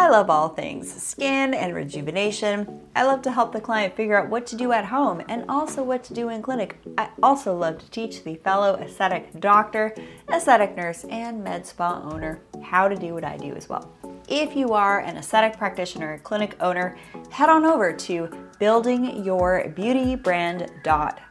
I love all things skin and rejuvenation. I love to help the client figure out what to do at home and also what to do in clinic. I also love to teach the fellow aesthetic doctor, aesthetic nurse, and med spa owner how to do what I do as well. If you are an aesthetic practitioner, clinic owner, head on over to buildingyourbeautybrand.com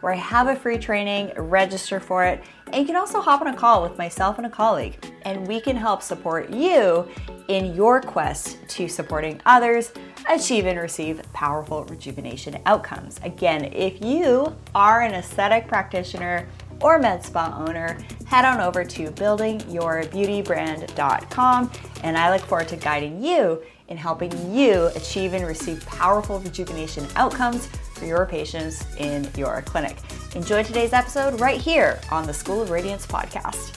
where I have a free training, register for it, and you can also hop on a call with myself and a colleague, and we can help support you in your quest to supporting others achieve and receive powerful rejuvenation outcomes. Again, if you are an aesthetic practitioner, or med spa owner, head on over to buildingyourbeautybrand.com and I look forward to guiding you in helping you achieve and receive powerful rejuvenation outcomes for your patients in your clinic. Enjoy today's episode right here on the School of Radiance podcast.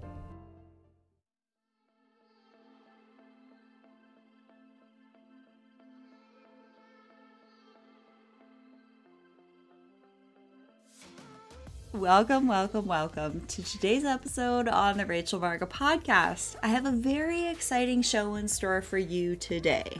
Welcome, welcome, welcome to today's episode on the Rachel Varga podcast. I have a very exciting show in store for you today.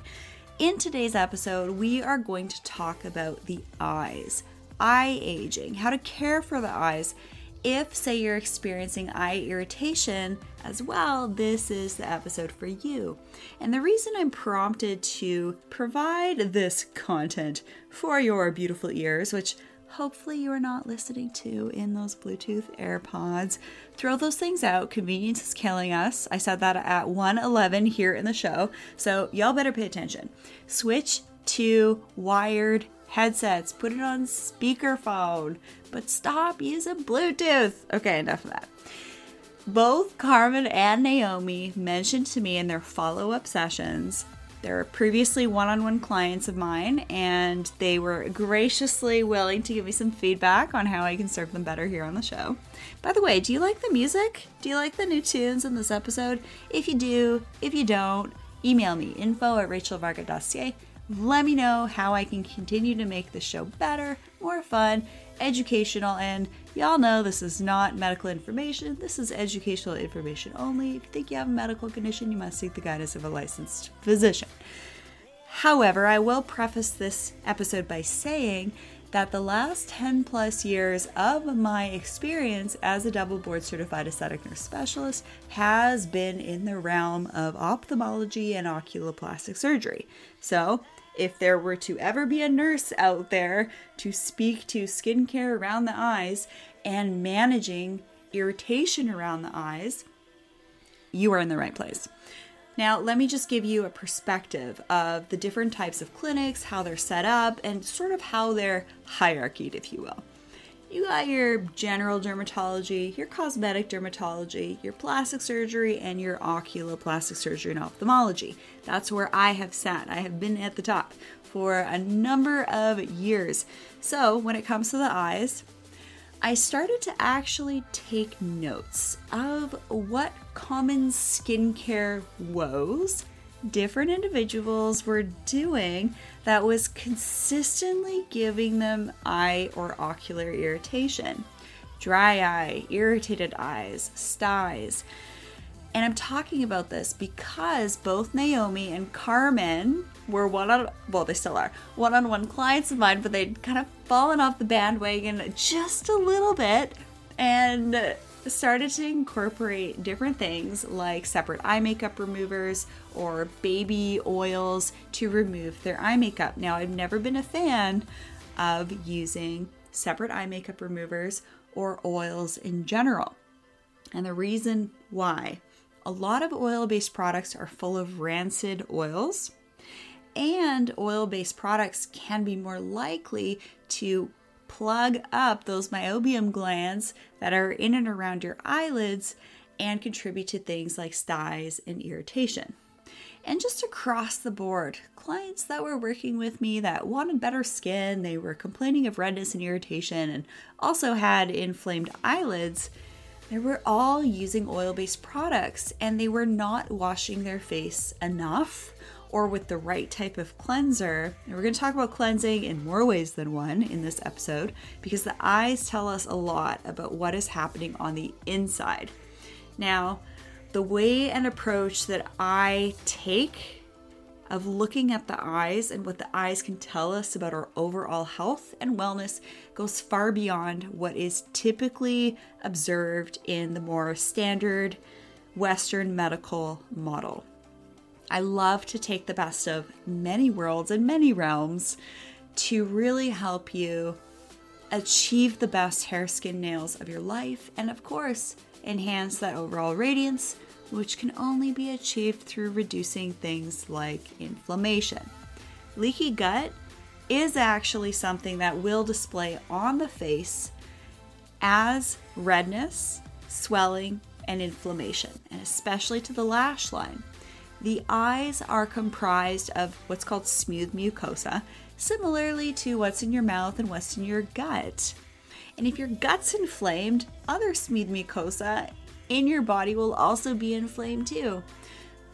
In today's episode, we are going to talk about the eyes, eye aging, how to care for the eyes. If, say, you're experiencing eye irritation as well, this is the episode for you. And the reason I'm prompted to provide this content for your beautiful ears, which hopefully you are not listening to in those Bluetooth AirPods. Throw those things out. Convenience is killing us. I said that at 111 here in the show. So y'all better pay attention. Switch to wired headsets. Put it on speakerphone, but stop using Bluetooth. Okay, enough of that. Both Carmen and Naomi mentioned to me in their follow up sessions they're previously one on one clients of mine, and they were graciously willing to give me some feedback on how I can serve them better here on the show. By the way, do you like the music? Do you like the new tunes in this episode? If you do, if you don't, email me info at rachelvarga.ca. Let me know how I can continue to make the show better, more fun, educational, and y'all know this is not medical information. This is educational information only. If you think you have a medical condition, you must seek the guidance of a licensed physician. However, I will preface this episode by saying that the last 10 plus years of my experience as a double board certified aesthetic nurse specialist has been in the realm of ophthalmology and oculoplastic surgery. So, if there were to ever be a nurse out there to speak to skincare around the eyes and managing irritation around the eyes, you are in the right place. Now, let me just give you a perspective of the different types of clinics, how they're set up, and sort of how they're hierarchied, if you will. You got your general dermatology, your cosmetic dermatology, your plastic surgery, and your oculoplastic surgery and ophthalmology. That's where I have sat. I have been at the top for a number of years. So, when it comes to the eyes, I started to actually take notes of what common skincare woes different individuals were doing that was consistently giving them eye or ocular irritation. Dry eye, irritated eyes, styes. And I'm talking about this because both Naomi and Carmen were one on well they still are one on one clients of mine, but they'd kind of fallen off the bandwagon just a little bit and started to incorporate different things like separate eye makeup removers or baby oils to remove their eye makeup. Now, I've never been a fan of using separate eye makeup removers or oils in general. And the reason why a lot of oil based products are full of rancid oils, and oil based products can be more likely to plug up those meibomian glands that are in and around your eyelids and contribute to things like styes and irritation. And just across the board, clients that were working with me that wanted better skin, they were complaining of redness and irritation, and also had inflamed eyelids, they were all using oil based products and they were not washing their face enough or with the right type of cleanser. And we're going to talk about cleansing in more ways than one in this episode because the eyes tell us a lot about what is happening on the inside. Now, the way and approach that I take of looking at the eyes and what the eyes can tell us about our overall health and wellness goes far beyond what is typically observed in the more standard Western medical model. I love to take the best of many worlds and many realms to really help you achieve the best hair, skin, nails of your life, and of course, enhance that overall radiance, which can only be achieved through reducing things like inflammation. Leaky gut is actually something that will display on the face as redness, swelling, and inflammation, and especially to the lash line. The eyes are comprised of what's called smooth mucosa, similarly to what's in your mouth and what's in your gut. And if your gut's inflamed, other smooth mucosa in your body will also be inflamed too.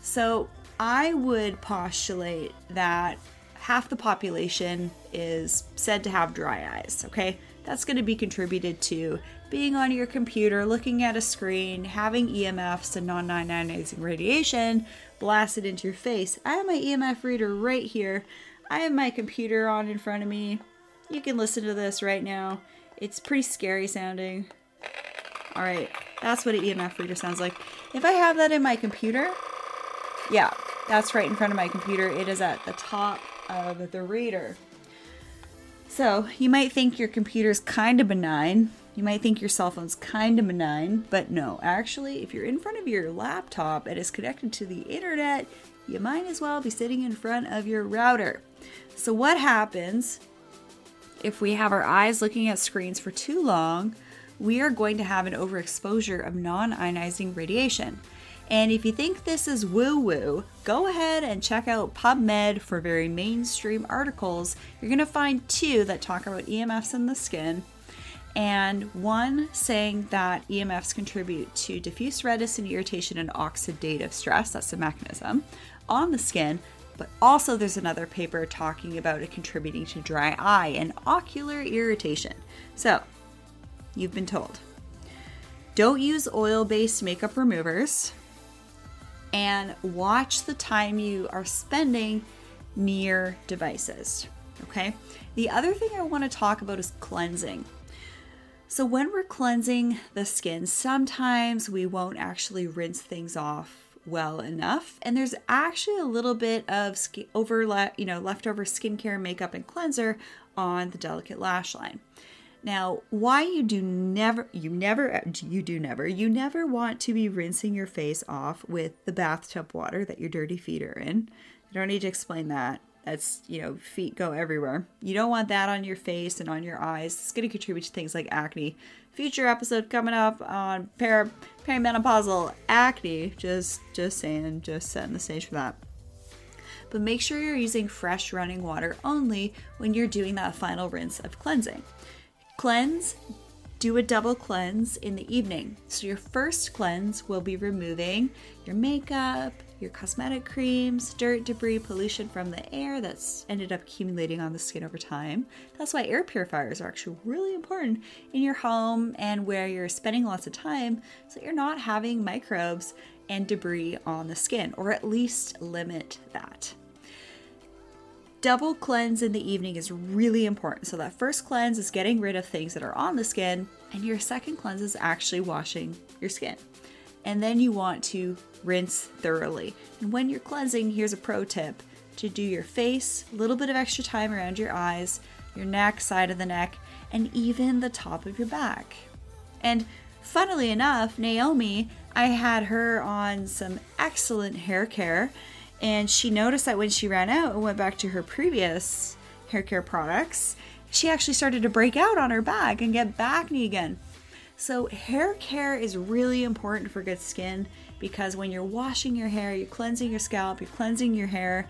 So I would postulate that half the population is said to have dry eyes, okay? That's going to be contributed to being on your computer, looking at a screen, having EMFs and non ionizing radiation blasted into your face. I have my EMF reader right here. I have my computer on in front of me. You can listen to this right now. It's pretty scary sounding. All right, that's what an EMF reader sounds like. If I have that in my computer, yeah, that's right in front of my computer. It is at the top of the reader. So you might think your computer's kind of benign. You might think your cell phone's kind of benign, but no, actually, if you're in front of your laptop and it's connected to the internet, you might as well be sitting in front of your router. So, what happens if we have our eyes looking at screens for too long? We are going to have an overexposure of non ionizing radiation. And if you think this is woo woo, go ahead and check out PubMed for very mainstream articles. You're going to find two that talk about EMFs in the skin and one saying that EMFs contribute to diffuse redness and irritation and oxidative stress, that's the mechanism, on the skin. But also, there's another paper talking about it contributing to dry eye and ocular irritation. So, you've been told. Don't use oil based makeup removers and watch the time you are spending near devices. Okay. The other thing I want to talk about is cleansing. So, when we're cleansing the skin, sometimes we won't actually rinse things off well enough. And there's actually a little bit of skin, over, you know, leftover skincare, makeup, and cleanser on the delicate lash line. Now, why you do never, you never, you do never, you never want to be rinsing your face off with the bathtub water that your dirty feet are in. I don't need to explain that that's you know feet go everywhere you don't want that on your face and on your eyes it's going to contribute to things like acne future episode coming up on per- perimenopausal acne just just saying just setting the stage for that but make sure you're using fresh running water only when you're doing that final rinse of cleansing cleanse do a double cleanse in the evening. So, your first cleanse will be removing your makeup, your cosmetic creams, dirt, debris, pollution from the air that's ended up accumulating on the skin over time. That's why air purifiers are actually really important in your home and where you're spending lots of time so you're not having microbes and debris on the skin, or at least limit that. Double cleanse in the evening is really important. So, that first cleanse is getting rid of things that are on the skin, and your second cleanse is actually washing your skin and then you want to rinse thoroughly. And when you're cleansing, here's a pro tip to do your face, a little bit of extra time around your eyes, your neck, side of the neck, and even the top of your back. And funnily enough, Naomi, I had her on some excellent hair care, and she noticed that when she ran out and went back to her previous hair care products, she actually started to break out on her back and get acne again. So, hair care is really important for good skin because when you're washing your hair, you're cleansing your scalp, you're cleansing your hair,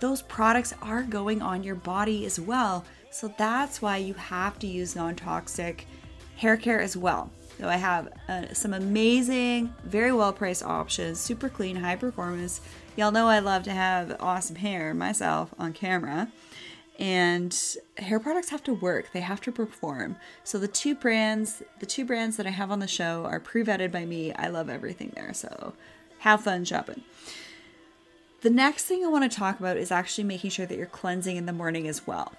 those products are going on your body as well. So, that's why you have to use non toxic hair care as well. So, I have uh, some amazing, very well priced options, super clean, high performance. Y'all know I love to have awesome hair myself on camera and hair products have to work. They have to perform. So the two brands the two brands that i have on the show are pre-vetted by me. I love everything there. So have fun shopping. The next thing i want to talk about is actually making sure that you're cleansing in the morning as well.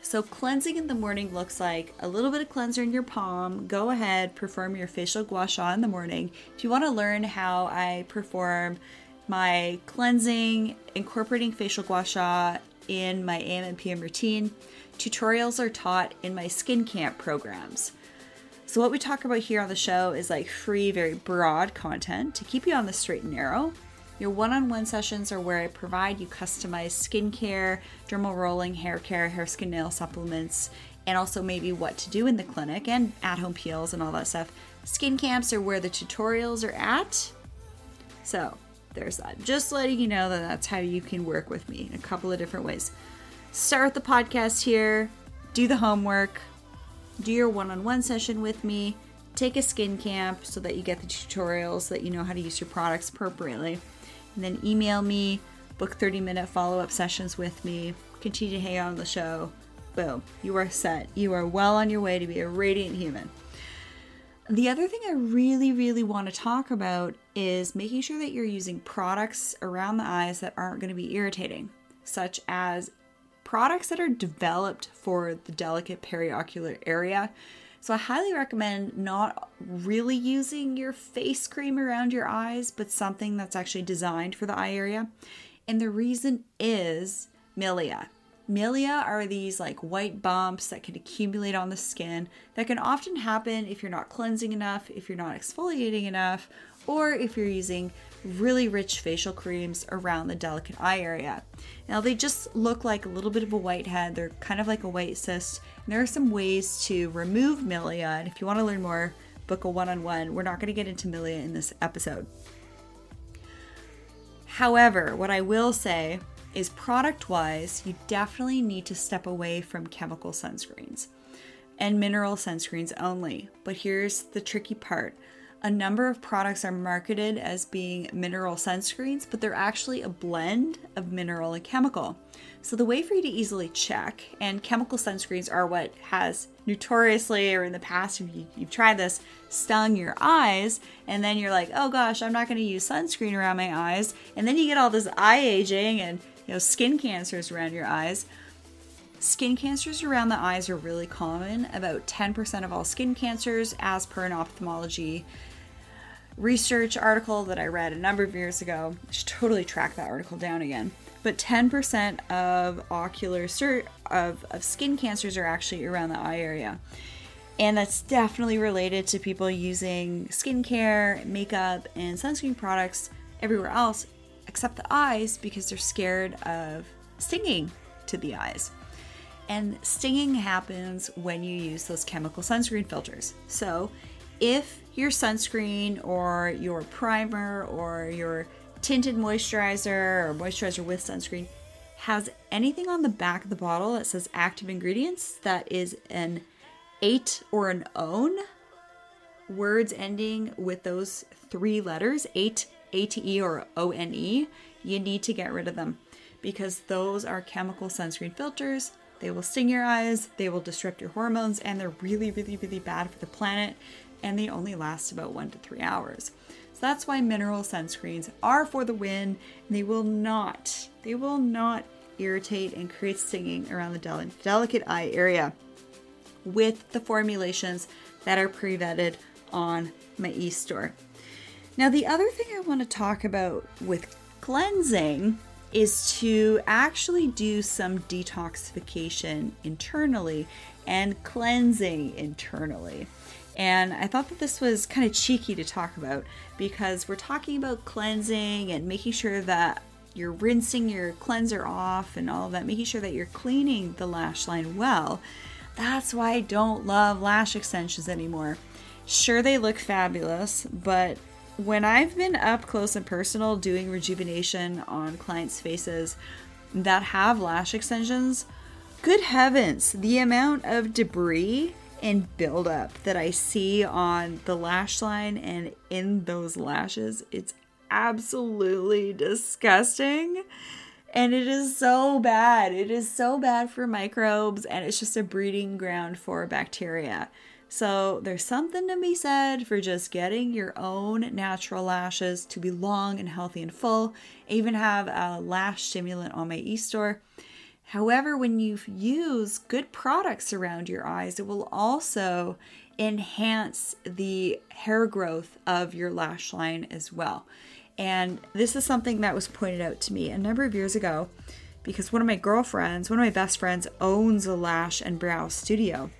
So cleansing in the morning looks like a little bit of cleanser in your palm. Go ahead perform your facial gua sha in the morning. If you want to learn how i perform my cleansing incorporating facial gua sha in my AM and PM routine. Tutorials are taught in my skin camp programs. So, what we talk about here on the show is like free, very broad content to keep you on the straight and narrow. Your one on one sessions are where I provide you customized skincare, dermal rolling, hair care, hair, skin, nail supplements, and also maybe what to do in the clinic and at home peels and all that stuff. Skin camps are where the tutorials are at. So, there's that. Just letting you know that that's how you can work with me in a couple of different ways. Start the podcast here, do the homework, do your one on one session with me, take a skin camp so that you get the tutorials so that you know how to use your products appropriately. And then email me, book 30 minute follow up sessions with me, continue to hang out on the show. Boom, you are set. You are well on your way to be a radiant human. The other thing I really, really want to talk about is making sure that you're using products around the eyes that aren't going to be irritating, such as products that are developed for the delicate periocular area. So, I highly recommend not really using your face cream around your eyes, but something that's actually designed for the eye area. And the reason is milia. Milia are these like white bumps that can accumulate on the skin that can often happen if you're not cleansing enough, if you're not exfoliating enough, or if you're using really rich facial creams around the delicate eye area. Now, they just look like a little bit of a whitehead. They're kind of like a white cyst. And there are some ways to remove milia. And if you want to learn more, book a one on one. We're not going to get into milia in this episode. However, what I will say is product wise, you definitely need to step away from chemical sunscreens and mineral sunscreens only. But here's the tricky part a number of products are marketed as being mineral sunscreens, but they're actually a blend of mineral and chemical. So, the way for you to easily check, and chemical sunscreens are what has notoriously, or in the past, if you, have tried this, stung your eyes, and then you're like, oh gosh, I'm not going to use sunscreen around my eyes. And then you get all this eye aging and you know skin cancers around your eyes. Skin cancers around the eyes are really common. About 10% of all skin cancers, as per an ophthalmology research article that I read a number of years ago. I should totally track that article down again. But 10% of ocular cert of, of skin cancers are actually around the eye area. And that's definitely related to people using skincare, makeup, and sunscreen products everywhere else except the eyes because they're scared of stinging to the eyes. And stinging happens when you use those chemical sunscreen filters. So, if your sunscreen or your primer or your tinted moisturizer or moisturizer with sunscreen has anything on the back of the bottle that says active ingredients that is an 8 or an own, words ending with those three letters, 8 A T E or O N E, you need to get rid of them because those are chemical sunscreen filters. They will sting your eyes, they will disrupt your hormones, and they're really, really, really bad for the planet and they only last about one to three hours. So that's why mineral sunscreens are for the win. They will not, they will not irritate and create stinging around the del- delicate eye area with the formulations that are pre-vetted on my e-store. Now, the other thing I want to talk about with cleansing is to actually do some detoxification internally and cleansing internally. And I thought that this was kind of cheeky to talk about because we're talking about cleansing and making sure that you're rinsing your cleanser off and all of that, making sure that you're cleaning the lash line well. That's why I don't love lash extensions anymore. Sure, they look fabulous, but when I've been up close and personal doing rejuvenation on clients' faces that have lash extensions, good heavens, the amount of debris and buildup that I see on the lash line and in those lashes, it's absolutely disgusting. And it is so bad. It is so bad for microbes, and it's just a breeding ground for bacteria. So there's something to be said for just getting your own natural lashes to be long and healthy and full. I even have a lash stimulant on my e-store. However, when you use good products around your eyes, it will also enhance the hair growth of your lash line as well. And this is something that was pointed out to me a number of years ago because one of my girlfriends, one of my best friends, owns a lash and brow studio.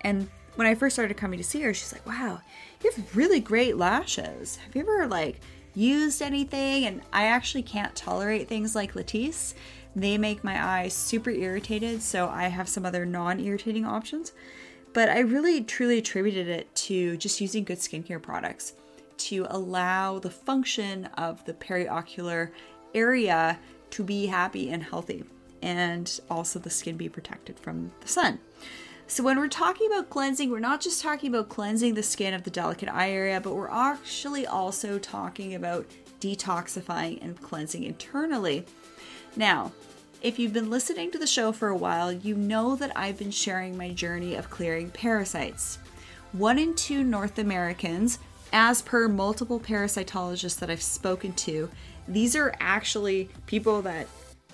And when I first started coming to see her, she's like, wow, you have really great lashes. Have you ever like used anything? And I actually can't tolerate things like Latisse. They make my eyes super irritated, so I have some other non irritating options. But I really truly attributed it to just using good skincare products to allow the function of the periocular area to be happy and healthy, and also the skin be protected from the sun. So, when we're talking about cleansing, we're not just talking about cleansing the skin of the delicate eye area, but we're actually also talking about detoxifying and cleansing internally. Now, if you've been listening to the show for a while, you know that I've been sharing my journey of clearing parasites. One in two North Americans as per multiple parasitologists that I've spoken to, these are actually people that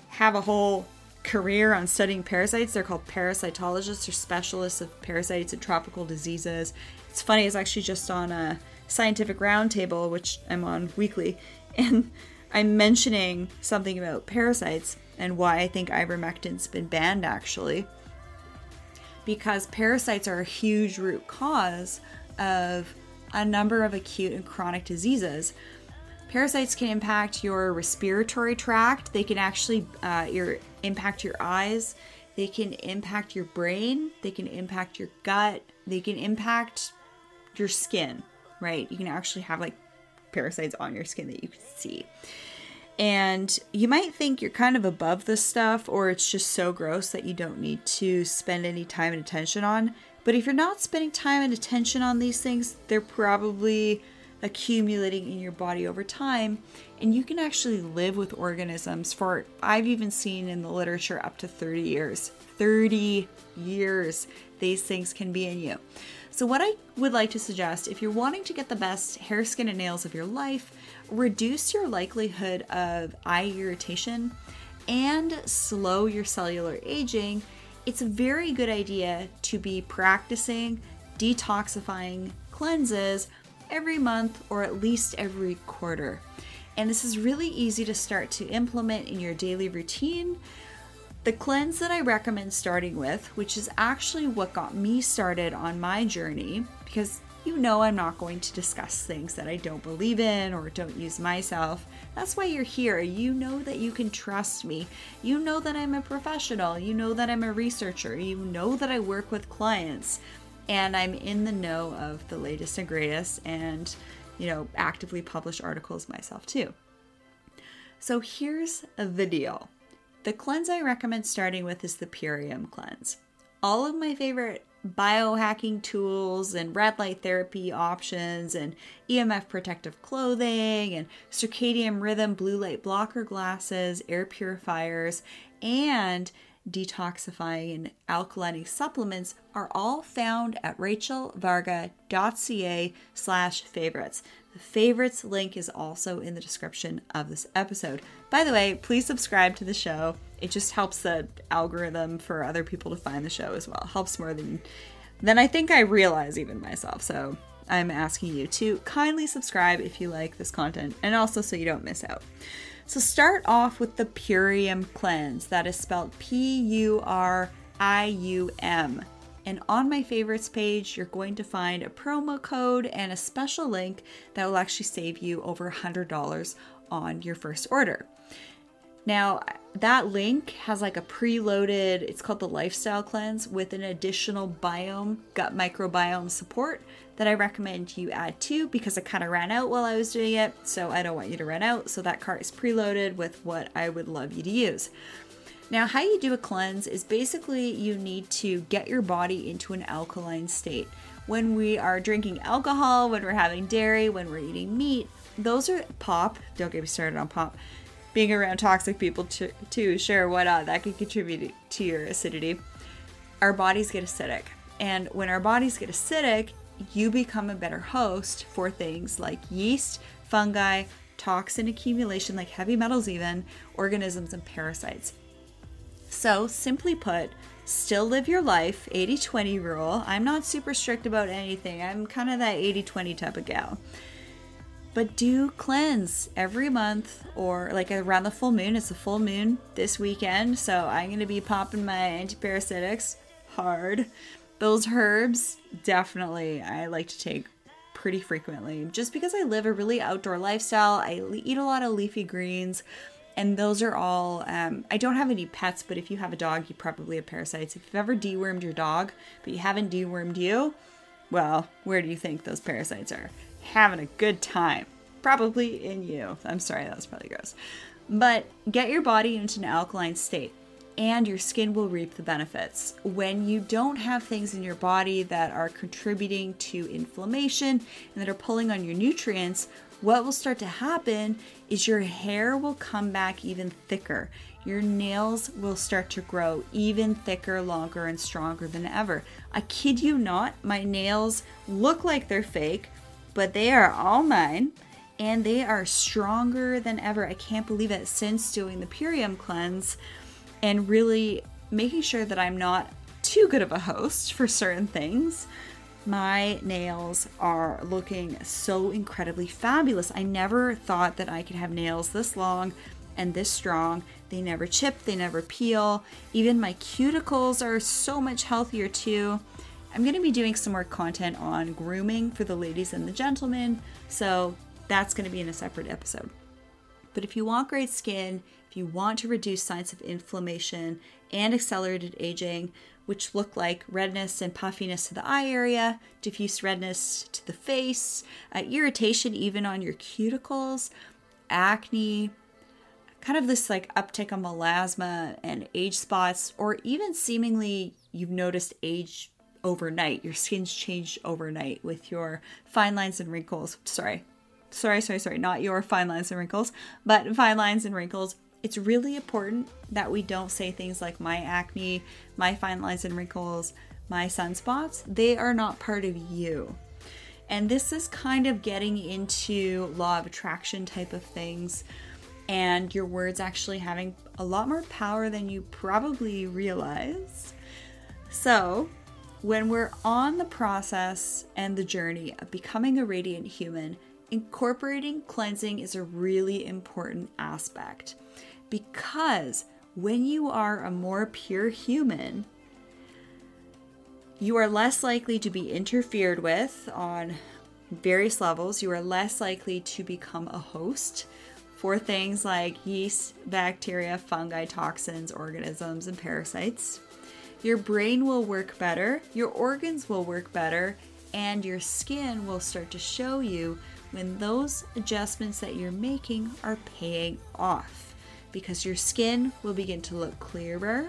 have a whole career on studying parasites. They're called parasitologists or specialists of parasites and tropical diseases. It's funny, it's actually just on a scientific roundtable, which I'm on weekly, and I'm mentioning something about parasites and why I think ivermectin's been banned actually. Because parasites are a huge root cause of a number of acute and chronic diseases. Parasites can impact your respiratory tract. They can actually uh, your, impact your eyes. They can impact your brain. They can impact your gut. They can impact your skin, right? You can actually have like parasites on your skin that you can see. And you might think you're kind of above this stuff, or it's just so gross that you don't need to spend any time and attention on. But if you're not spending time and attention on these things, they're probably accumulating in your body over time and you can actually live with organisms for I've even seen in the literature up to 30 years. 30 years these things can be in you. So what I would like to suggest if you're wanting to get the best hair, skin and nails of your life, reduce your likelihood of eye irritation and slow your cellular aging it's a very good idea to be practicing detoxifying cleanses every month or at least every quarter. And this is really easy to start to implement in your daily routine. The cleanse that I recommend starting with, which is actually what got me started on my journey, because you know I'm not going to discuss things that I don't believe in or don't use myself. That's why you're here. You know that you can trust me. You know that I'm a professional. You know that I'm a researcher. You know that I work with clients and I'm in the know of the latest and greatest and, you know, actively publish articles myself too. So here's the deal. The cleanse I recommend starting with is the Purium cleanse. All of my favorite biohacking tools and red light therapy options and EMF protective clothing and circadian rhythm blue light blocker glasses, air purifiers, and detoxifying and alkalining supplements are all found at rachelvarga.ca slash favorites. The favorites link is also in the description of this episode. By the way, please subscribe to the show. It just helps the algorithm for other people to find the show as well. Helps more than than I think I realize even myself. So I'm asking you to kindly subscribe if you like this content and also so you don't miss out. So start off with the Purium cleanse. That is spelled P U R I U M. And on my favorites page, you're going to find a promo code and a special link that will actually save you over $100 on your first order. Now, that link has like a preloaded, it's called the Lifestyle Cleanse with an additional biome, gut microbiome support that I recommend you add to because I kind of ran out while I was doing it. So I don't want you to run out. So that cart is preloaded with what I would love you to use. Now, how you do a cleanse is basically you need to get your body into an alkaline state. When we are drinking alcohol, when we're having dairy, when we're eating meat, those are pop. Don't get me started on pop. Being around toxic people too, too sure, why not? Uh, that could contribute to your acidity. Our bodies get acidic. And when our bodies get acidic, you become a better host for things like yeast, fungi, toxin accumulation, like heavy metals, even organisms and parasites. So, simply put, still live your life 80 20 rule. I'm not super strict about anything, I'm kind of that 80 20 type of gal. But do cleanse every month or like around the full moon. It's a full moon this weekend, so I'm to be popping my antiparasitics hard. Those herbs, definitely, I like to take pretty frequently just because I live a really outdoor lifestyle. I eat a lot of leafy greens and those are all um, i don't have any pets but if you have a dog you probably have parasites if you've ever dewormed your dog but you haven't dewormed you well where do you think those parasites are having a good time probably in you i'm sorry that was probably gross but get your body into an alkaline state and your skin will reap the benefits. When you don't have things in your body that are contributing to inflammation and that are pulling on your nutrients, what will start to happen is your hair will come back even thicker. Your nails will start to grow even thicker, longer, and stronger than ever. I kid you not, my nails look like they're fake, but they are all mine and they are stronger than ever. I can't believe it since doing the Purium cleanse and really making sure that I'm not too good of a host for certain things my nails are looking so incredibly fabulous. I never thought that I could have nails this long and this strong. They never chip, they never peel. Even my cuticles are so much healthier too. I'm going to be doing some more content on grooming for the ladies and the gentlemen, so that's going to be in a separate episode. But if you want great skin, if you want to reduce signs of inflammation and accelerated aging, which look like redness and puffiness to the eye area, diffuse redness to the face, uh, irritation even on your cuticles, acne, kind of this like uptick on melasma and age spots, or even seemingly you've noticed age overnight. Your skin's changed overnight with your fine lines and wrinkles. Sorry, sorry, sorry, sorry, not your fine lines and wrinkles, but fine lines and wrinkles it's really important that we don't say things like my acne, my fine lines and wrinkles, my sunspots. They are not part of you. And this is kind of getting into law of attraction type of things and your words actually having a lot more power than you probably realize. So, when we're on the process and the journey of becoming a radiant human, incorporating cleansing is a really important aspect because when you are a more pure human, you are less likely to be interfered with on various levels. You are less likely to become a host for things like yeast, bacteria, fungi, toxins, organisms, and parasites. Your brain will work better, your organs will work better, and your skin will start to show you when those adjustments that you're making are paying off because your skin will begin to look clearer,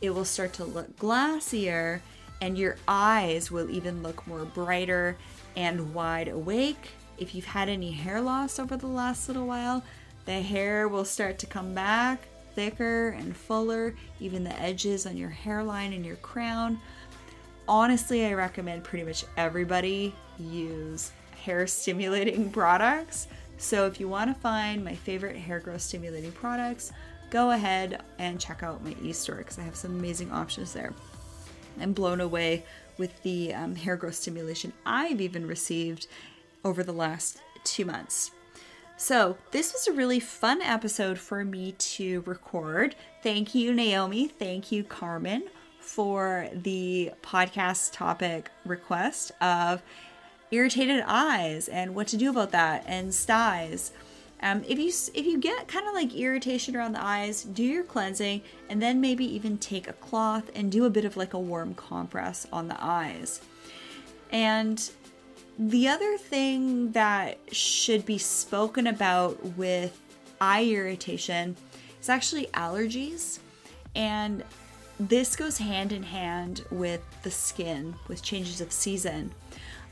it will start to look glassier, and your eyes will even look more brighter and wide awake. If you've had any hair loss over the last little while, the hair will start to come back thicker and fuller, even the edges on your hairline and your crown. Honestly, I recommend pretty much everybody use hair stimulating products so if you want to find my favorite hair growth stimulating products, go ahead and check out my e-store because I have some amazing options there. I'm blown away with the um, hair growth stimulation I've even received over the last two months. So, this was a really fun episode for me to record. Thank you, Naomi. Thank you, Carmen, for the podcast topic request of irritated eyes and what to do about that and styes. Um, if you if you get kind of like irritation around the eyes, do your cleansing and then maybe even take a cloth and do a bit of like a warm compress on the eyes. And the other thing that should be spoken about with eye irritation is actually allergies. And this goes hand in hand with the skin, with changes of season.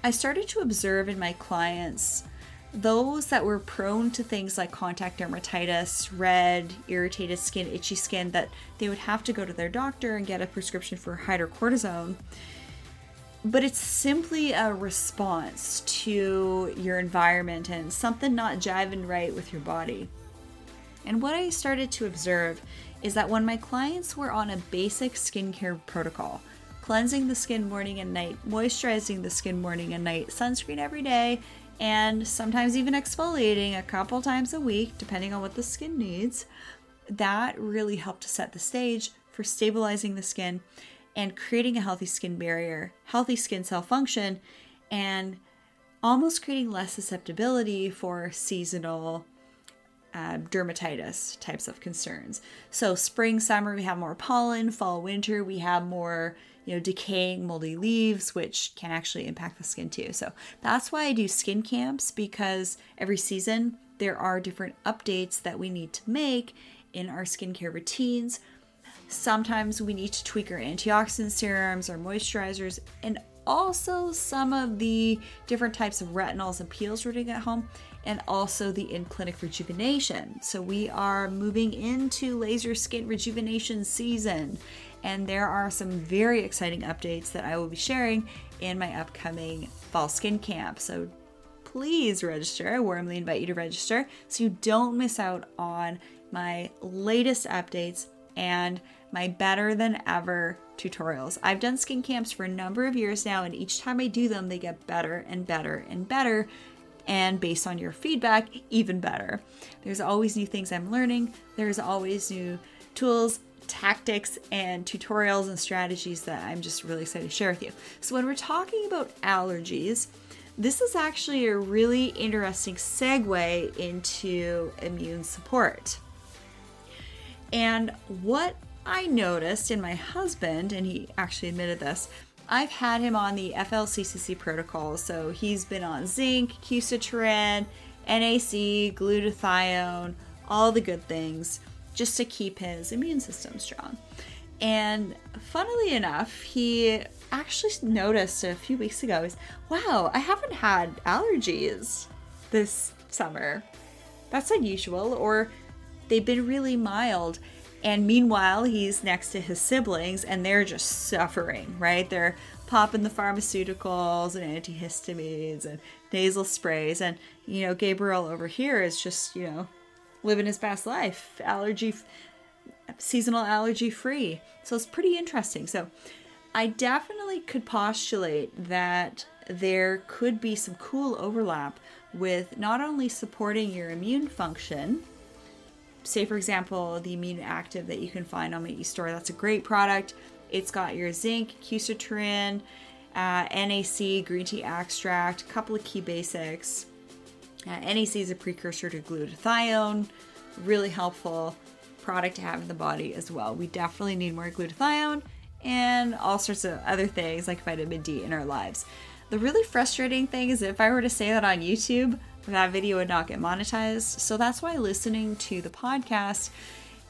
I started to observe in my clients those that were prone to things like contact dermatitis, red, irritated skin, itchy skin, that they would have to go to their doctor and get a prescription for hydrocortisone. But it's simply a response to your environment and something not jiving right with your body. And what I started to observe is that when my clients were on a basic skincare protocol, cleansing the skin morning and night, moisturizing the skin morning and night, sunscreen every day, and sometimes even exfoliating a couple times a week, depending on what the skin needs. That really helped to set the stage for stabilizing the skin and creating a healthy skin barrier, healthy skin cell function, and almost creating less susceptibility for seasonal uh, dermatitis types of concerns. So, spring, summer, we have more pollen, fall, winter, we have more you know, decaying moldy leaves, which can actually impact the skin too. So that's why I do skin camps because every season there are different updates that we need to make in our skincare routines. Sometimes we need to tweak our antioxidant serums, our moisturizers, and also some of the different types of retinols and peels we're doing at home, and also the in clinic rejuvenation. So, we are moving into laser skin rejuvenation season, and there are some very exciting updates that I will be sharing in my upcoming fall skin camp. So please register. I warmly invite you to register so you don't miss out on my latest updates and my better than ever tutorials. I've done skin camps for a number of years now, and each time I do them, they get better and better and better. And based on your feedback, even better. There's always new things I'm learning, there's always new tools tactics and tutorials and strategies that I'm just really excited to share with you. So, when we're talking about allergies, this is actually a really interesting segue into immune support. And what I noticed in my husband, and he actually admitted this, I've had him on the FLCCC protocol. So he's been on zinc, quercetin, NAC, glutathione, all the good things just to keep his immune system strong. And funnily enough, he actually noticed a few weeks ago is wow, I haven't had allergies this summer. That's unusual, or they've been really mild. And meanwhile, he's next to his siblings and they're just suffering, right? They're popping the pharmaceuticals and antihistamines and nasal sprays. And, you know, Gabriel over here is just, you know, living his best life, allergy, seasonal allergy free. So it's pretty interesting. So I definitely could postulate that there could be some cool overlap with not only supporting your immune function, say for example the immune active that you can find on my e-store that's a great product it's got your zinc quercetin uh, nac green tea extract a couple of key basics uh, NAC is a precursor to glutathione, really helpful product to have in the body as well. We definitely need more glutathione and all sorts of other things like vitamin D in our lives. The really frustrating thing is if I were to say that on YouTube, that video would not get monetized. So that's why listening to the podcast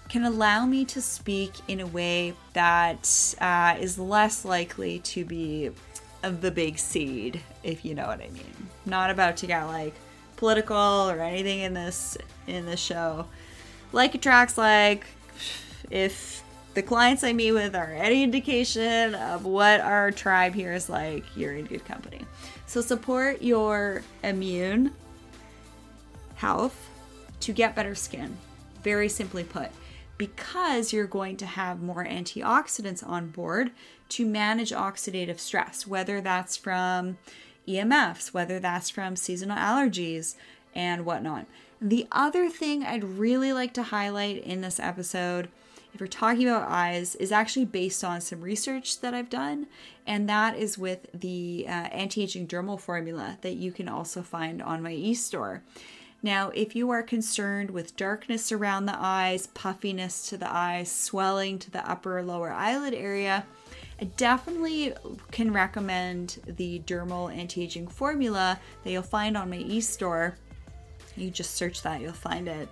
can allow me to speak in a way that uh, is less likely to be the big seed, if you know what I mean. not about to get like political or anything in this in this show. Like attracts like if the clients I meet with are any indication of what our tribe here is like, you're in good company. So support your immune health to get better skin. Very simply put, because you're going to have more antioxidants on board to manage oxidative stress, whether that's from EMFs, whether that's from seasonal allergies and whatnot. The other thing I'd really like to highlight in this episode, if we're talking about eyes, is actually based on some research that I've done, and that is with the uh, anti aging dermal formula that you can also find on my e store. Now, if you are concerned with darkness around the eyes, puffiness to the eyes, swelling to the upper or lower eyelid area, I definitely can recommend the dermal anti-aging formula that you'll find on my e-store. You just search that, you'll find it.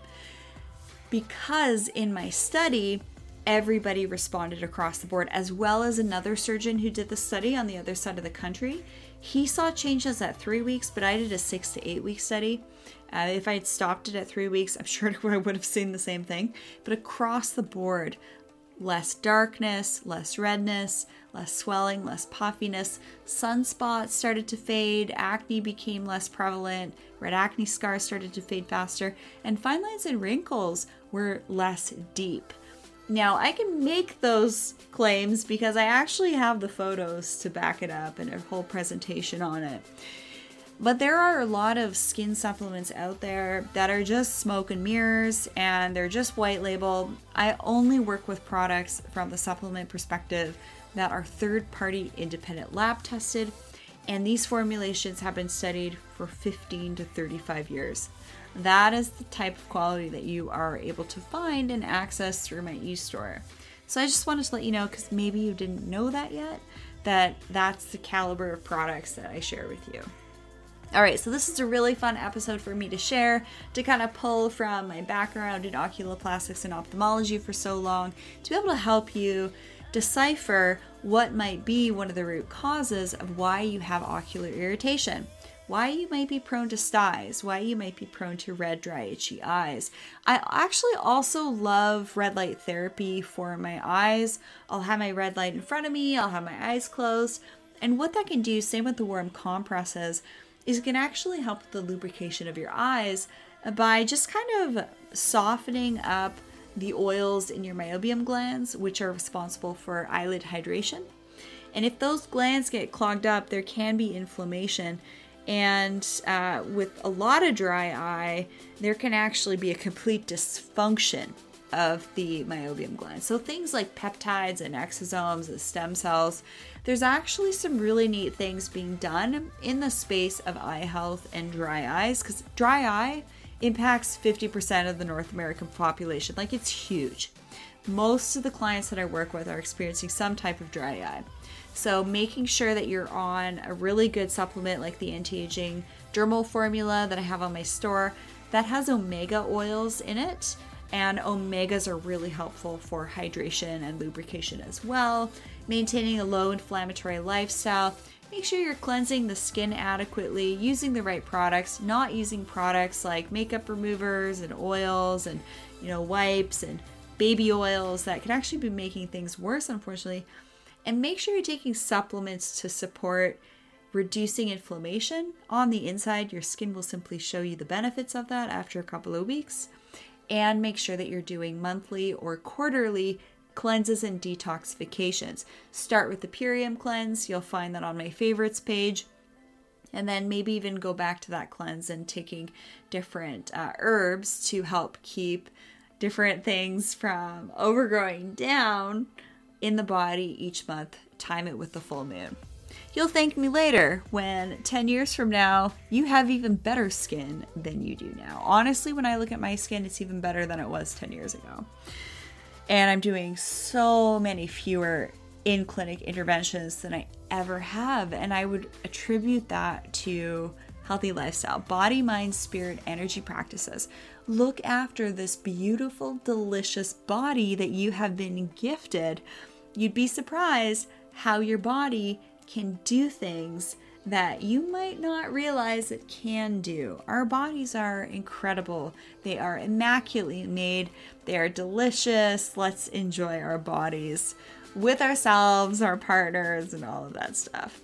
Because in my study, everybody responded across the board, as well as another surgeon who did the study on the other side of the country. He saw changes at three weeks, but I did a six to eight week study. Uh, if I had stopped it at three weeks, I'm sure I would have seen the same thing. But across the board, less darkness, less redness, less swelling, less puffiness. Sunspots started to fade, acne became less prevalent, red acne scars started to fade faster, and fine lines and wrinkles were less deep. Now, I can make those claims because I actually have the photos to back it up and a whole presentation on it. But there are a lot of skin supplements out there that are just smoke and mirrors and they're just white label. I only work with products from the supplement perspective that are third party independent lab tested, and these formulations have been studied for 15 to 35 years. That is the type of quality that you are able to find and access through my e store. So I just wanted to let you know because maybe you didn't know that yet, that that's the caliber of products that I share with you. All right, so this is a really fun episode for me to share to kind of pull from my background in oculoplastics and ophthalmology for so long to be able to help you decipher what might be one of the root causes of why you have ocular irritation. Why you might be prone to styes, why you might be prone to red, dry, itchy eyes. I actually also love red light therapy for my eyes. I'll have my red light in front of me, I'll have my eyes closed. And what that can do, same with the warm compresses, is it can actually help with the lubrication of your eyes by just kind of softening up the oils in your meibomian glands, which are responsible for eyelid hydration. And if those glands get clogged up, there can be inflammation. And uh, with a lot of dry eye, there can actually be a complete dysfunction of the meibomian gland. So things like peptides and exosomes and stem cells, there's actually some really neat things being done in the space of eye health and dry eyes because dry eye impacts 50% of the North American population. Like it's huge. Most of the clients that I work with are experiencing some type of dry eye. So, making sure that you're on a really good supplement like the anti aging dermal formula that I have on my store that has omega oils in it and omegas are really helpful for hydration and lubrication as well. Maintaining a low inflammatory lifestyle. Make sure you're cleansing the skin adequately, using the right products, not using products like makeup removers and oils and you know wipes and baby oils that can actually be making things worse unfortunately. And make sure you're taking supplements to support reducing inflammation on the inside. Your skin will simply show you the benefits of that after a couple of weeks and make sure that you're doing monthly or quarterly cleanses and detoxifications. Start with the Purium cleanse, you'll find that on my favorites page. And then maybe even go back to that cleanse and taking different uh, herbs to help keep different things from overgrowing down in the body each month. Time it with the full moon. You'll thank me later when 10 years from now you have even better skin than you do now. Honestly, when I look at my skin, it's even better than it was 10 years ago. And I'm doing so many fewer in clinic interventions than I ever have. And I would attribute that to healthy lifestyle, body, mind, spirit, energy practices. Look after this beautiful, delicious body that you have been gifted. You'd be surprised how your body can do things that you might not realize it can do. Our bodies are incredible. They are immaculately made. They are delicious. Let's enjoy our bodies with ourselves, our partners, and all of that stuff.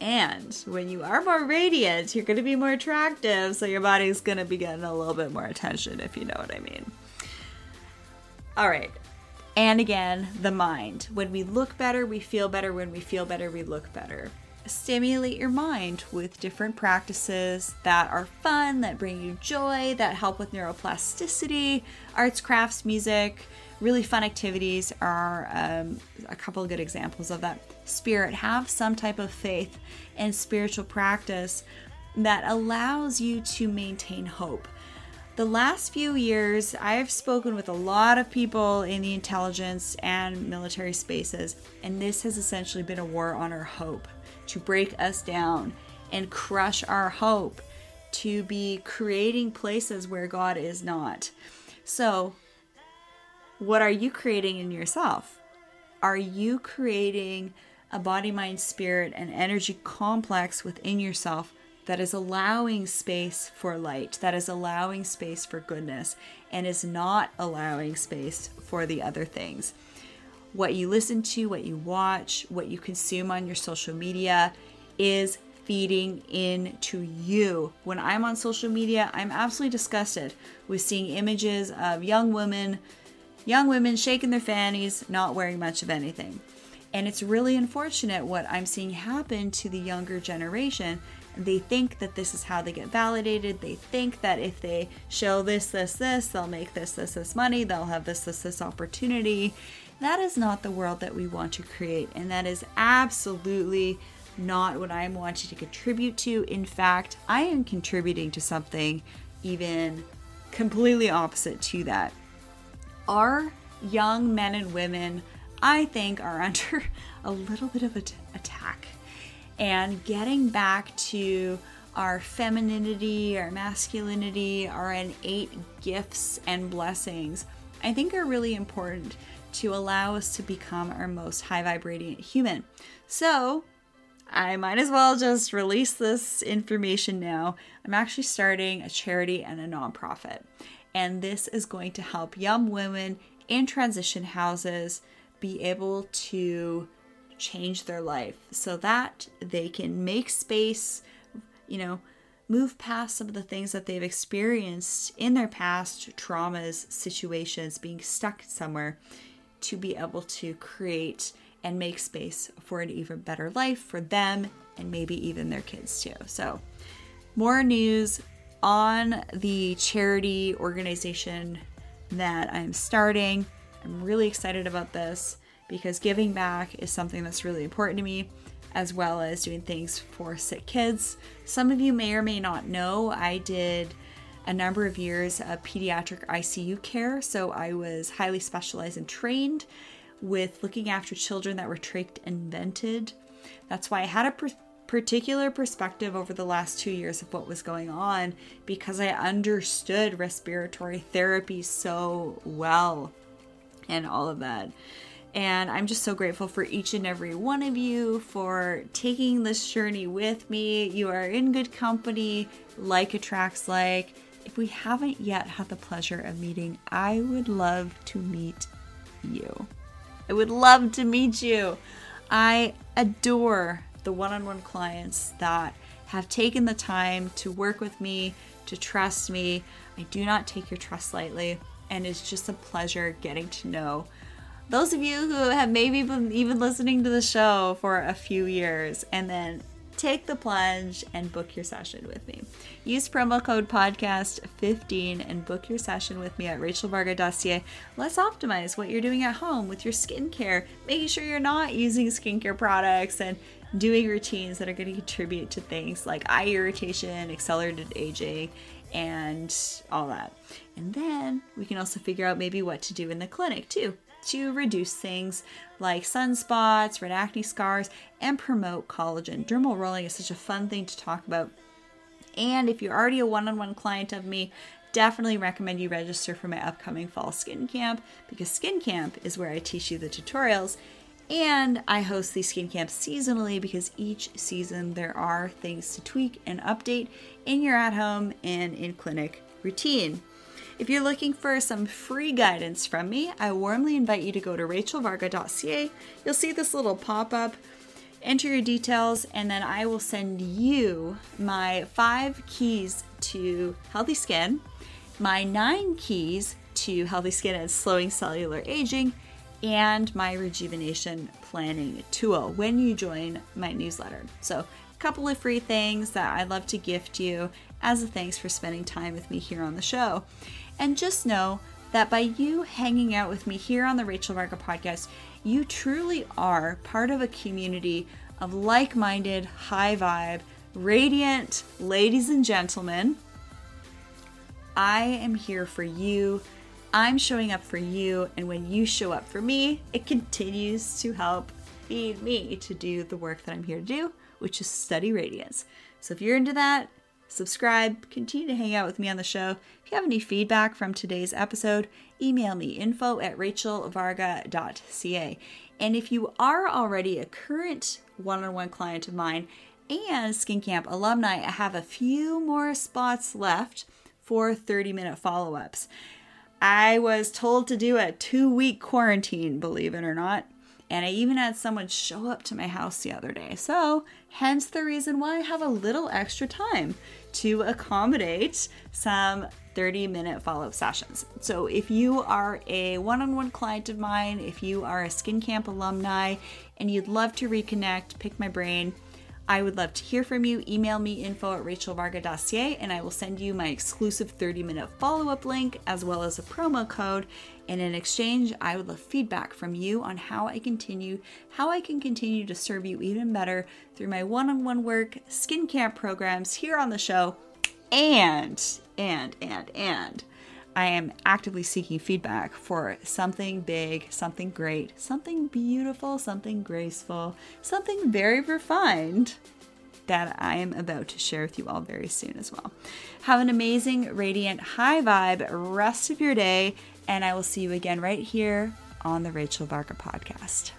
And when you are more radiant, you're going to be more attractive, so your body's going to be getting a little bit more attention, if you know what I mean. All right, and again, the mind. When we look better, we feel better. When we feel better, we look better. Stimulate your mind with different practices that are fun, that bring you joy, that help with neuroplasticity, arts, crafts, music. Really fun activities are um, a couple of good examples of that. Spirit, have some type of faith and spiritual practice that allows you to maintain hope. The last few years, I've spoken with a lot of people in the intelligence and military spaces, and this has essentially been a war on our hope to break us down and crush our hope to be creating places where God is not. So, what are you creating in yourself? Are you creating a body, mind, spirit, and energy complex within yourself that is allowing space for light, that is allowing space for goodness, and is not allowing space for the other things? What you listen to, what you watch, what you consume on your social media is feeding into you. When I'm on social media, I'm absolutely disgusted with seeing images of young women, young women shaking their fannies, not wearing much of anything. And it's really unfortunate what I'm seeing happen to the younger generation. They think that this is how they get validated. They think that if they show this, this, this, they'll make this, this, this money, they'll have this, this, this opportunity. That is not the world that we want to create. And that is absolutely not what I'm wanting to contribute to. In fact, I am contributing to something even completely opposite to that. Our young men and women, I think, are under a little bit of an attack. And getting back to our femininity, our masculinity, our innate gifts and blessings, I think are really important to allow us to become our most high vibrating human. So, I might as well just release this information now. I'm actually starting a charity and a nonprofit, and this is going to help young women in transition houses be able to change their life so that they can make space, you know, move past some of the things that they've experienced in their past traumas, situations, being stuck somewhere, to be able to create and make space for an even better life for them and maybe even their kids too. So, more news on the charity organization that I'm starting. I'm really excited about this because giving back is something that's really important to me, as well as doing things for sick kids. Some of you may or may not know I did a number of years of pediatric ICU care, so I was highly specialized and trained with looking after children that were trached and vented. That's why I had a per- particular perspective over the last two years of what was going on because I understood respiratory therapy so well and all of that. And I'm just so grateful for each and every one of you for taking this journey with me. You are in good company, like attracts like. If we haven't yet had the pleasure of meeting, I would love to meet you. I would love to meet you. I adore the one on one clients that have taken the time to work with me, to trust me. I do not take your trust lightly, and it's just a pleasure getting to know those of you who have maybe been even listening to the show for a few years and then take the plunge and book your session with me. Use promo code podcast15 and book your session with me at rachelvarga.ca. Let's optimize what you're doing at home with your skincare, making sure you're not using skincare products and doing routines that are going to contribute to things like eye irritation, accelerated aging, and all that. And then we can also figure out maybe what to do in the clinic too to reduce things like sunspots, red acne scars, and promote collagen. Dermal rolling is such a fun thing to talk about. And if you're already a one on one client of me, definitely recommend you register for my upcoming fall skin camp because skin camp is where I teach you the tutorials. And I host these skin camps seasonally because each season there are things to tweak and update in your at home and in clinic routine. If you're looking for some free guidance from me, I warmly invite you to go to rachelvarga.ca. You'll see this little pop up. Enter your details, and then I will send you my five keys to healthy skin, my nine keys to healthy skin and slowing cellular aging, and my rejuvenation planning tool when you join my newsletter. So, a couple of free things that I'd love to gift you as a thanks for spending time with me here on the show. And just know that by you hanging out with me here on the Rachel Varga podcast, you truly are part of a community of like minded, high vibe, radiant ladies and gentlemen, I am here for you. I'm showing up for you, and when you show up for me, it continues to help feed me to do the work that I'm here to do, which is study radiance. So if you're into that, subscribe, continue to hang out with me on the show. If you have any feedback from today's episode, email me info at rachelvarga.ca. And if you are already a current one on one client of mine and Skin Camp alumni, I have a few more spots left for 30 minute follow ups. I was told to do a two week quarantine, believe it or not. And I even had someone show up to my house the other day. So, hence the reason why I have a little extra time to accommodate some 30 minute follow up sessions. So, if you are a one on one client of mine, if you are a Skin Camp alumni, and you'd love to reconnect, pick my brain, I would love to hear from you. Email me info at rachelvarga.ca and I will send you my exclusive 30 minute follow up link as well as a promo code. And in exchange, I would love feedback from you on how I continue, how I can continue to serve you even better through my one on one work, skin camp programs here on the show, and, and, and, and I am actively seeking feedback for something big, something great, something beautiful, something graceful, something very refined that I am about to share with you all very soon as well. Have an amazing, radiant, high vibe rest of your day, and I will see you again right here on the Rachel Varga podcast.